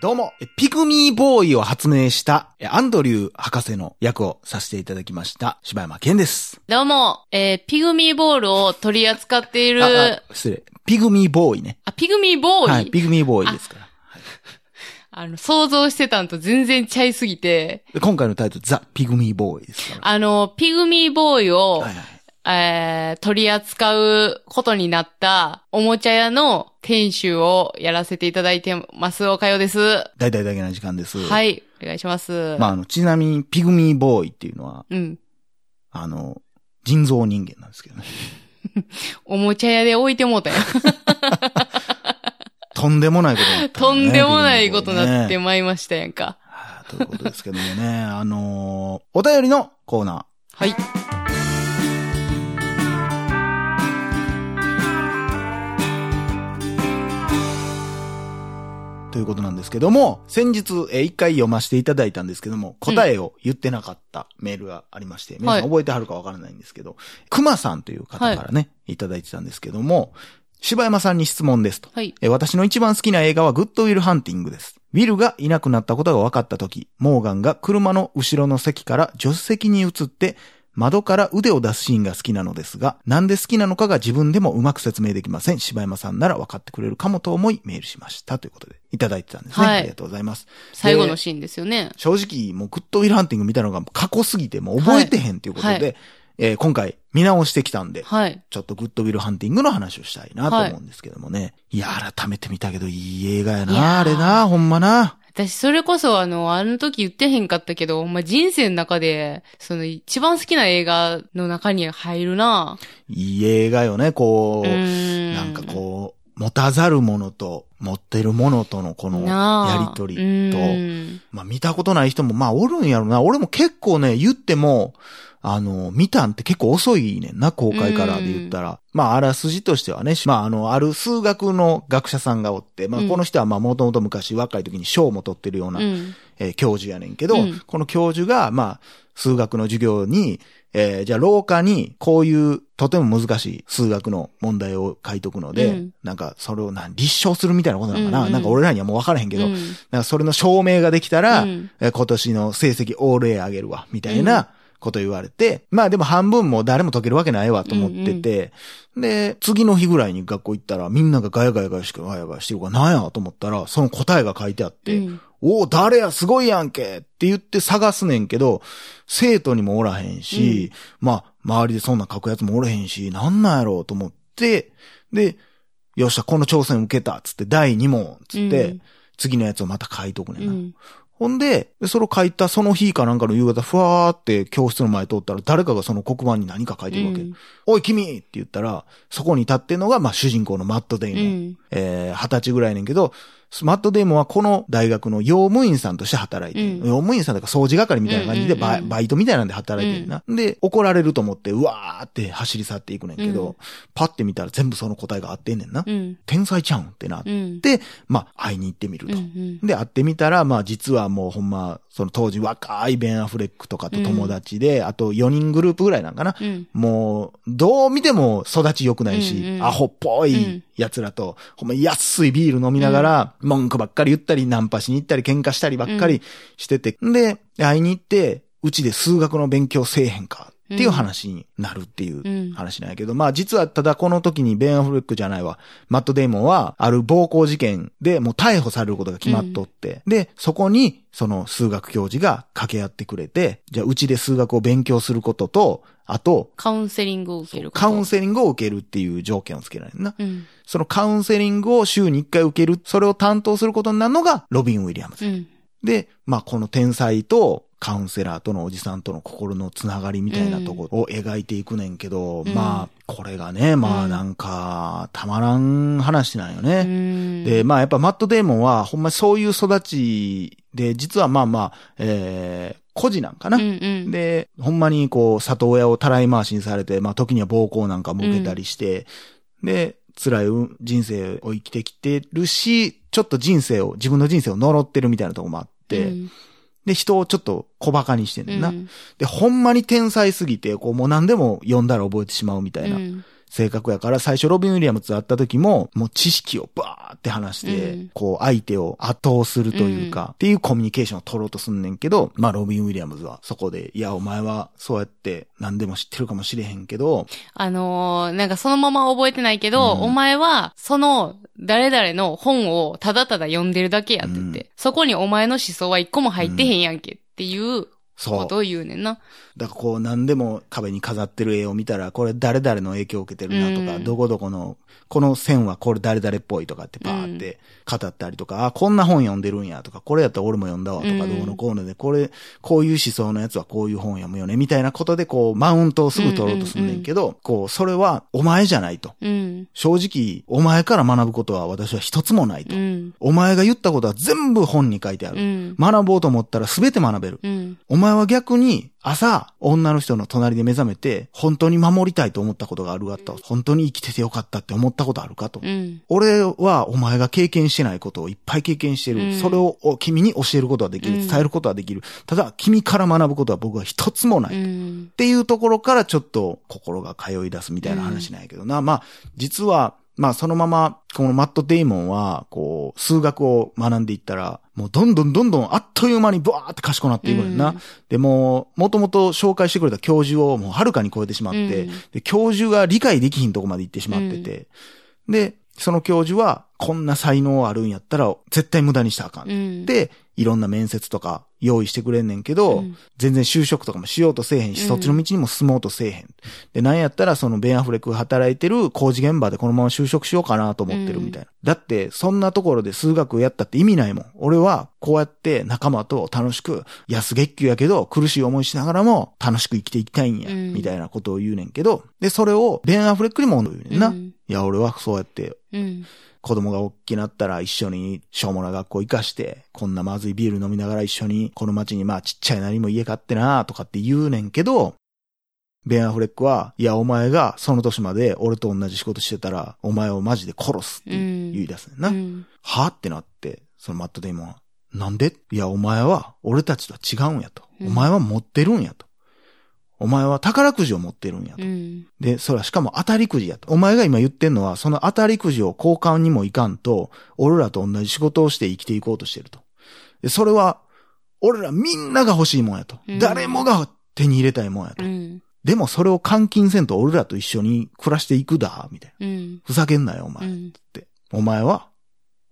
どうも、えピグミーボーイを発明したえアンドリュー博士の役をさせていただきました、柴山健です。どうも、えー、ピグミーボールを取り扱っている、あああ失礼。ピグミーボーイね。ピグミーボーイ、はい、ピグミーボーイですから。あ の、想像してたんと全然ちゃいすぎて、で今回のタイトル、ザ・ピグミーボーイですから。あの、ピグミーボーイを、はいはい。えー、取り扱うことになったおもちゃ屋の店主をやらせていただいてます、おかよです。大々だけな時間です。。はいい、お願いします。まあ、あの、ちなみに、ピグミーボーイっていうのは、うん。あの、人造人間なんですけどね。おもちゃ屋で置いてもうたよ。とんでもないことになったとんでもないことになってまいりましたやんか。はいということですけどもね、あのーお便りのコーナー。はい。いうことなんですけども、先日、えー一回読ませていただいたんですけども、答えを言ってなかったメールがありまして、皆さん覚えてはるかわからないんですけど、熊さんという方からね、い、ただいてたんですけども、柴山さんに質問ですと。はい。えー私の一番好きな映画はグッドウィルハンティングです。ウィルがいなくなったことが分かった時、モーガンが車の後ろの席から助手席に移って、窓から腕を出すシーンが好きなのですが、なんで好きなのかが自分でもうまく説明できません。柴山さんなら分かってくれるかもと思いメールしました。ということで、いただいてたんですね。はいありがとうございます。最後のシーンですよね。正直、もうグッドウィルハンティング見たのが過去すぎてもう覚えてへんということで、はいはえー今回見直してきたんで、はい。ちょっとグッドウィルハンティングの話をしたいなと思うんですけどもね。い、や、改めて見たけどいい映画やな、あれな、ほんまな。私、それこそあの、あの時言ってへんかったけど、まあ、人生の中で、その一番好きな映画の中に入るな。いい映画よね、こう。う、ーん。なんかこう、持たざるものと持ってるものとのこのやりとりと、うん。まあ見たことない人もまあおるんやろな。俺も結構ね、言っても、あの、見たんって結構遅いねんな、公開からで言ったら。まあ、あらすじとしてはね、まあ、あの、ある数学の学者さんがおって、まあ、うん。この人はまあ、もともと昔若い時に賞も取ってるような、うん。えー教授やねんけど、うん。この教授が、まあ、数学の授業に、えーじゃあ廊下に、こういう、とても難しい数学の問題を書いとくので、うん。なんか、それをなん、立証するみたいなことなのかな、うんうん。なんか俺らにはもう分からへんけど、うん。なんかそれの証明ができたら、うん。えー今年の成績オール A あげるわ、みたいなこと言われて、まあでも半分も誰も解けるわけないわと思ってて、で、次の日ぐらいに学校行ったらみんながガヤガヤガヤしてガヤガヤしてるからなんやと思ったら、その答えが書いてあって、うん。おお、誰や、すごいやんけって言って探すねんけど、生徒にもおらへんし、まあ、周りでそんな書くやつもおらへんし、なんなんやろうと思って、で、よっしゃ、この挑戦受けたっつって、第2問、つって、うん。次のやつをまた書いとくねんな。うん。ほんで、でそれを書いたその日かなんかの夕方、ふわーって教室の前通ったら、誰かがその黒板に何か書いてるわけ。うんおい、君って言ったら、そこに立ってんのが、まあ、主人公のマット・デイモン。うんえー二十歳ぐらいやねんけど、マット・デイモンはこの大学の用務員さんとして働いてる。うん用務員さんとか掃除係みたいな感じでバイ,、トみたいなんで働いてるな、で、怒られると思って、うわーって走り去っていくねんけど、うんパッて見たら全部その答えが合ってんねんな。うん。天才ちゃうんってなっうん。て、まあ、会いに行ってみると。うんで、会ってみたら、まあ実はもうほんま、その当時若いベン・アフレックとかと友達で、あと4人グループぐらいなんかな。うん。もう、どう見ても育ち良くないし、うんうんアホっぽいうん奴らと、ほんま安いビール飲みながら、文句ばっかり言ったり、ナンパしに行ったり、喧嘩したりばっかりしてて、で、会いに行って、うちで数学の勉強せえへんかっていう話になるっていううん話なんやけど、まあ実はただこの時にベン・アフレックじゃないわ、マット・デイモンは、ある暴行事件でもう逮捕されることが決まっとって、で、そこに、その数学教授が掛け合ってくれて、じゃあうちで数学を勉強することと、あと、カウンセリングを受ける。カウンセリングを受けるっていう条件をつけられるな。うん。そのカウンセリングを週に1回受ける、それを担当することになるのがロビン・ウィリアムズ。うん。で、まあこの天才とカウンセラーとのおじさんとの心のつながりみたいなところを描いていくねんけど、うんまあこれがね、まあなんかたまらん話なんようね。ん。で、まあやっぱマット・デーモンはほんまそういう育ちで、実はまあまあ、えー、孤児なんかな。うんうん。で、ほんまにこう、里親をたらい回しにされて、まあ時には暴行なんかも受けたりして、で、辛い人生を生きてきてるし、ちょっと人生を、自分の人生を呪ってるみたいなとこもあって、うんで、人をちょっと小馬鹿にしてんねんな。うん。で、ほんまに天才すぎて、こうもう何でも読んだら覚えてしまうみたいな。うん性格やから、最初ロビン・ウィリアムズと会った時も、もう知識をバーって話して、うん。こう相手を圧倒するというか、っていうコミュニケーションを取ろうとすんねんけど、まあロビン・ウィリアムズはそこで、いや、お前はそうやって何でも知ってるかもしれへんけど、あのーなんかそのまま覚えてないけど、うん。お前は、その、誰々の本をただただ読んでるだけやってて、うん。そこにお前の思想は一個も入ってへんやんけっていう。ことを言うねんな。だからこう何でも壁に飾ってる絵を見たら、これ誰々の影響を受けてるなとか、うんどこどこの、この線はこれ誰々っぽいとかってパーって語ったりとか、あ、こんな本読んでるんやとか、これやったら俺も読んだわとか、うんどうのこうので、これ、こういう思想のやつはこういう本読むよね、みたいなことでこう、マウントをすぐ取ろうとすんねんけど、こう、それはお前じゃないと。うん。正直、お前から学ぶことは私は一つもないと。うん。お前が言ったことは全部本に書いてある。うん。学ぼうと思ったら全て学べる。うん。お前は逆に朝、女の人の隣で目覚めて、本当に守りたいと思ったことがあるかと。本当に生きててよかったって思ったことあるかと。うん。俺はお前が経験してないことをいっぱい経験してる。うんそれをお君に教えることはできる。うん伝えることはできる。ただ、君から学ぶことは僕は一つもない。っうん。ていうところからちょっと心が通い出すみたいな話なんやけどな。まあ、実は、まあそのまま、このマット・デイモンは、こう、数学を学んでいったら、もうどんどんどんどんあっという間にブワーって賢くなっていくねんな。うんで、もう、もともと紹介してくれた教授をもうはるかに超えてしまって、うんで、教授が理解できひんとこまで行ってしまってて、で、その教授は、こんな才能あるんやったら、絶対無駄にしたらあかん。うん。で、いろんな面接とか用意してくれんねんけど、うん全然就職とかもしようとせえへんし、うんそっちの道にも進もうとせえへん。で、なんやったらそのベンアフレックが働いてる工事現場でこのまま就職しようかなと思ってるみたいな。だって、そんなところで数学やったって意味ないもん。俺はこうやって仲間と楽しく、安月給やけど苦しい思いしながらも楽しく生きていきたいんや、うんみたいなことを言うねんけど、で、それをベンアフレックにも言うねんな。うんいや、俺はそうやってうん。子供が大きくなったら一緒にしょうもな学校行かして、こんなまずいビール飲みながら一緒にこの街にまあちっちゃいなりも家買ってなとかって言うねんけど、ベンアフレックは、いやお前がその年まで俺と同じ仕事してたら、お前をマジで殺すってうん言い出すねんな。うん。はってなって、そのマットデイモンは、なんで？いやお前は俺たちとは違うんやと。うんお前は持ってるんやと。お前は宝くじを持ってるんやとう。ん。で、それはしかも当たりくじやと。お前が今言ってんのは、その当たりくじを交換にもいかんと、俺らと同じ仕事をして生きていこうとしてると。で、それは、俺らみんなが欲しいもんやと。うん誰もが手に入れたいもんやと。うん。でもそれを換金せんと俺らと一緒に暮らしていくだ、みたいな。うん。ふざけんなよ、おう前。ん。お前は、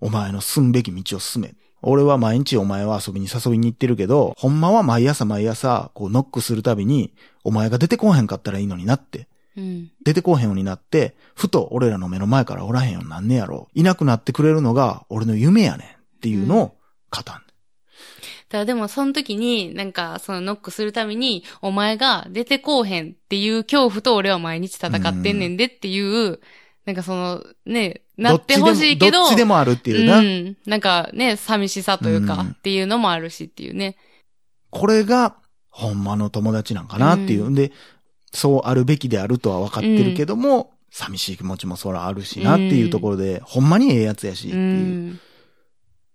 お前の進むべき道を進め。俺は毎日お前は遊びに誘いに行ってるけど、ほんまは毎朝毎朝、こうノックするたびに、お前が出てこうへんかったらいいのになって。うん。出てこうへんようになって、ふと俺らの目の前からおらへんようになんねやろ。いなくなってくれるのが俺の夢やねんっていうのを語ん。だからでもその時に、なんかそのノックするために、お前が出てこうへんっていう恐怖と俺は毎日戦ってんねんでっていう、なんかその、ね、なってほしいけど、どっちでもあるっていうな。うん。なんかね、寂しさというか、うんっていうのもあるしっていうね。これが、ほんまの友達なんかなっていう。うんで、そうあるべきであるとは分かってるけども、寂しい気持ちもそらあるしなっていうところで、ほんまにええやつやしってういう。ん。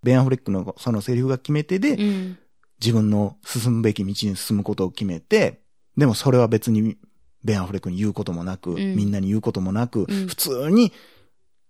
ベンアフレックのそのセリフが決め手で、うん。自分の進むべき道に進むことを決めて、でもそれは別にベン・アフレックに言うこともなく、ん。みんなに言うこともなく、うん。普通に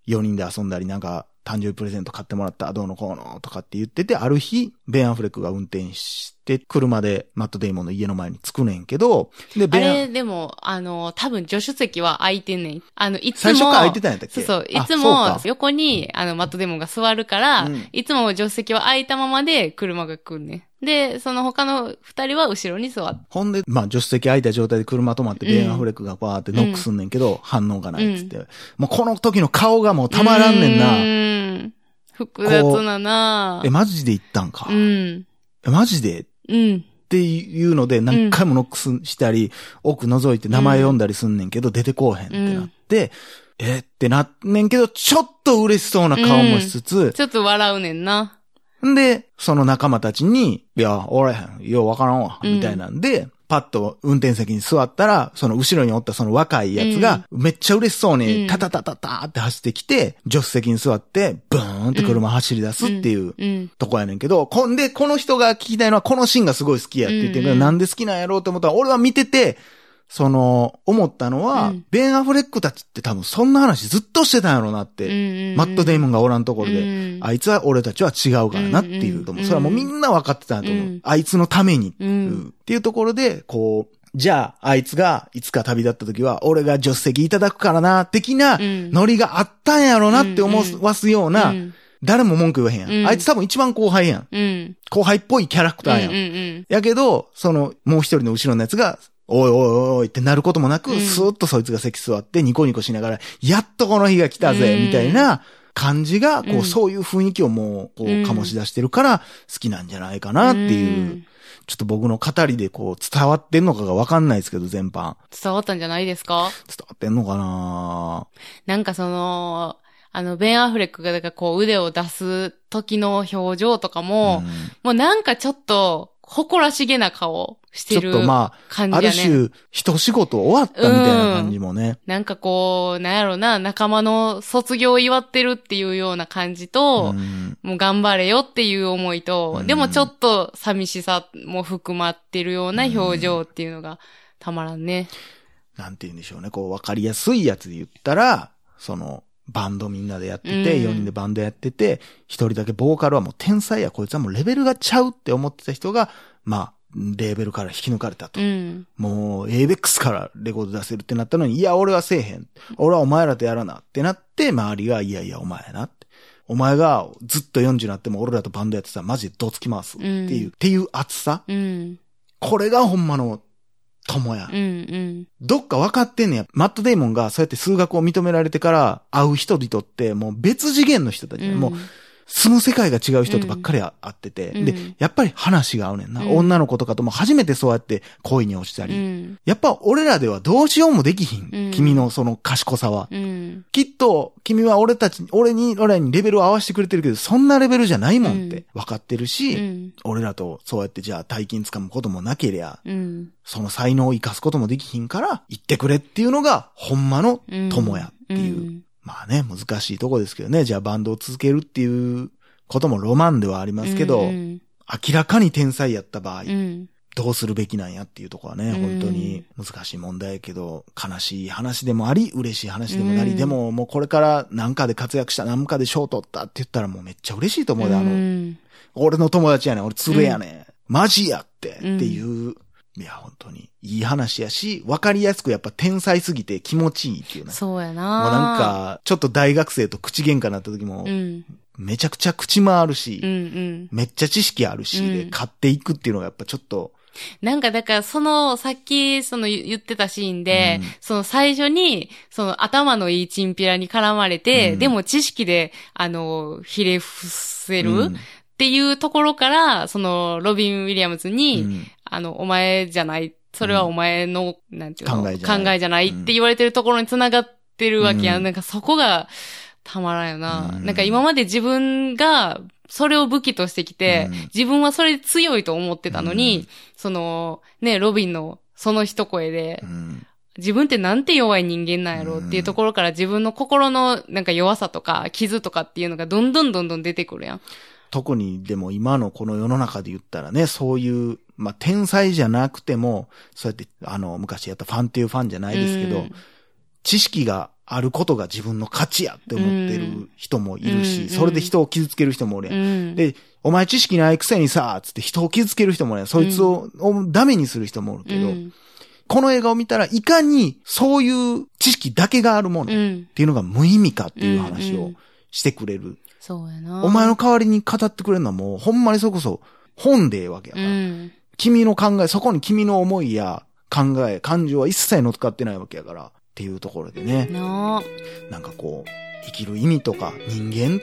4人で遊んだりなんか誕生日プレゼント買ってもらった、どうのこうのとかって言ってて、ある日、ベン・アフレックが運転して、車でマット・デイモンの家の前に着くねんけど、で、あれ、でも、あの、多分助手席は空いてんねん。あの、いつも。最初から空いてたんやったっけ？そうそう。いつもか、横に、あの、マットデモンが座るから、うんいつも助手席は空いたままで車が来んねん。で、その他の二人は後ろに座って。ほんで、まあ、助手席空いた状態で車止まって、うんベン・アフレックがバーってノックすんねんけど、反応がないっつって。もうこの時の顔がもうたまらんねんな。うん。複雑ななえ、マジで言ったんか？うん。え、マジで？うん。っていうので何回もノックすしたり、奥覗いて名前読んだりすんねんけど、出てこうへんってなって、えってなっねんけど、ちょっと嬉しそうな顔もしつつ、ちょっと笑うねんな。んで、その仲間たちに、いや、おらへん、ようわからんわ、うんみたいなんで、パッと運転席に座ったら、その後ろにおったその若いやつが、めっちゃ嬉しそううん。に、タタタタタって走ってきて、助手席に座って、ブーンって車走り出すっていううん。とこやねんけど、こんで、この人が聞きたいのはこのシーンがすごい好きやって言ってるけど、なんで好きなんやろうと思ったら、俺は見てて、その、思ったのは、うんベン・アフレックたちって多分そんな話ずっとしてたんやろうなって、マット・デイモンがおらんところで、うんあいつは俺たちは違うからなっていうと思う。うんそれはもうみんな分かってたんやと思う。うんあいつのために。っていうところで、こう、じゃあ、あいつがいつか旅立った時は、俺が助手席いただくからな、的なうんノリがあったんやろうなって思わすような、うん誰も文句言わへんやん。うんあいつ多分一番後輩やん。うん。後輩っぽいキャラクターやん。うんうんやけど、その、もう一人の後ろのやつが、おいおいおいってなることもなく、うん。スーッとそいつが席座ってニコニコしながら、やっとこの日が来たぜ、うん。みたいな感じが、こう、うん。そういう雰囲気をもう、こう、うん。醸し出してるから、好きなんじゃないかなっていう、ちょっと僕の語りでこう、伝わってんのかがわかんないですけど、全般。伝わったんじゃないですか？伝わってんのかな？なんかその、あの、ベン・アフレックが、だからこう腕を出す時の表情とかも、うん。もうなんかちょっと、誇らしげな顔してるちょっとまあ、あ。る種、一仕事終わったみたいな感じもね。なんかこう、なんやろな、仲間の卒業を祝ってるっていうような感じと、うんもう頑張れよっていう思いと、うんでもちょっと寂しさも含まってるような表情っていうのがたまらんね。なんて言うんでしょうね。こう、わかりやすいやつで言ったら、その、バンドみんなでやってて、うん4人でバンドやってて、1人だけボーカルはもう天才や、こいつはもうレベルがちゃうって思ってた人が、まあ、レーベルから引き抜かれたと。うん。もう、ABEX からレコード出せるってなったのに、いや、俺はせえへん。俺はお前らとやらなってなって、周りが、いやいや、お前やなって。お前がずっと40になっても俺らとバンドやってたらマジでどつきますっていう、うんっていう熱さ。うん。これがほんまの友や。うん。うん。どっか分かってんねや。マット・デイモンがそうやって数学を認められてから会う人々ってもう別次元の人たち、うんもう住む世界が違う人とばっかり会ってて、うんで、やっぱり話が合うねんな。うん女の子とかとも初めてそうやって恋に落ちたうり。ん。やっぱ俺らではどうしようもできひん。うん君のその賢さは。うん。きっと、君は俺たち、俺に、俺らにレベルを合わせてくれてるけど、そんなレベルじゃないもんって分かってるし、うん。俺らとそうやってじゃあ大金掴むこともなけりゃ、うん。その才能を生かすこともできひんから、言ってくれっていうのが、ほんまのうん。友やっていう。まあね、難しいとこですけどね。じゃあバンドを続けるっていうこともロマンではありますけど、うん。明らかに天才やった場合、うん。どうするべきなんやっていうところはね、うん本当に難しい問題やけど、悲しい話でもあり、嬉しい話でもなり、うんでももうこれから何かで活躍した、何かで賞取ったって言ったらもうめっちゃ嬉しいと思うで、あうの、ん。俺の友達やねん、俺連れやねん、マジやって、うんっていう、いや、本当に、いい話やし、わかりやすくやっぱ天才すぎて気持ちいいっていうね。そうやなもうなん、か、ちょっと大学生と口喧嘩になった時もう、ん。めちゃくちゃ口もあるし、うんうん。めっちゃ知識あるし、でうん買っていくっていうのがやっぱちょっと、なんかだから、その、さっき、その言言ってたシーンで、うんその最初に、その頭のいいチンピラに絡まれて、うんでも知識で、あの、ひれ伏せる、うんっていうところから、その、ロビン・ウィリアムズに、うんあの、お前じゃない、それはお前の、なんていうの？考えじゃない。考えじゃないって言われてるところに繋がってるわけやん。うん。なんかそこが、たまらんよな。うん。なんか今まで自分が、それを武器としてきて、うん。自分はそれで強いと思ってたのに、うん。その、ね、ロビンのその一声で、うん。自分ってなんて弱い人間なんやろっていうところから自分の心のなんか弱さとか傷とかっていうのがどんどんどんどん出てくるやん。特にでも今のこの世の中で言ったらね、そういう、まあ、天才じゃなくても、そうやって、あの、昔やったファンっていうファンじゃないですけど、うん知識があることが自分の価値やって思ってる人もいるし、うんそれで人を傷つける人もおるやん。うん。で、お前知識ないくせにさ、つって人を傷つける人もおるやん。そいつを、をダメにする人もおるけど、うんこの映画を見たらいかにそういう知識だけがあるものっうん。ていうのが無意味かっていう話をしてくれる。そうやな。お前の代わりに語ってくれるのはもうほんまにそれこそ本でええわけやかうら。ん。君の考え、そこに君の思いや考え、感情は一切乗っかってないわけやから。っていうところでね。なあ。なんかこう、生きる意味とか人間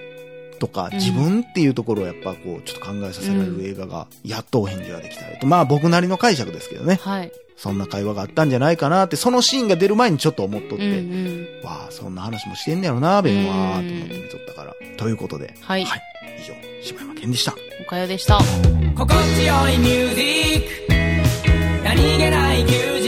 とかうん自分っていうところをやっぱこう、ちょっと考えさせられる映画が、やっとお返事ができたよと。まあ僕なりの解釈ですけどね。はい。そんな会話があったんじゃないかなって、そのシーンが出る前にちょっと思っとっうんて、うん。わあ、そんな話もしてんねやろな、ベンは、と思って見とったから。ということで、はい。はい。以上、柴山健でした。おかよでした。心地よいミュージック何気ない休日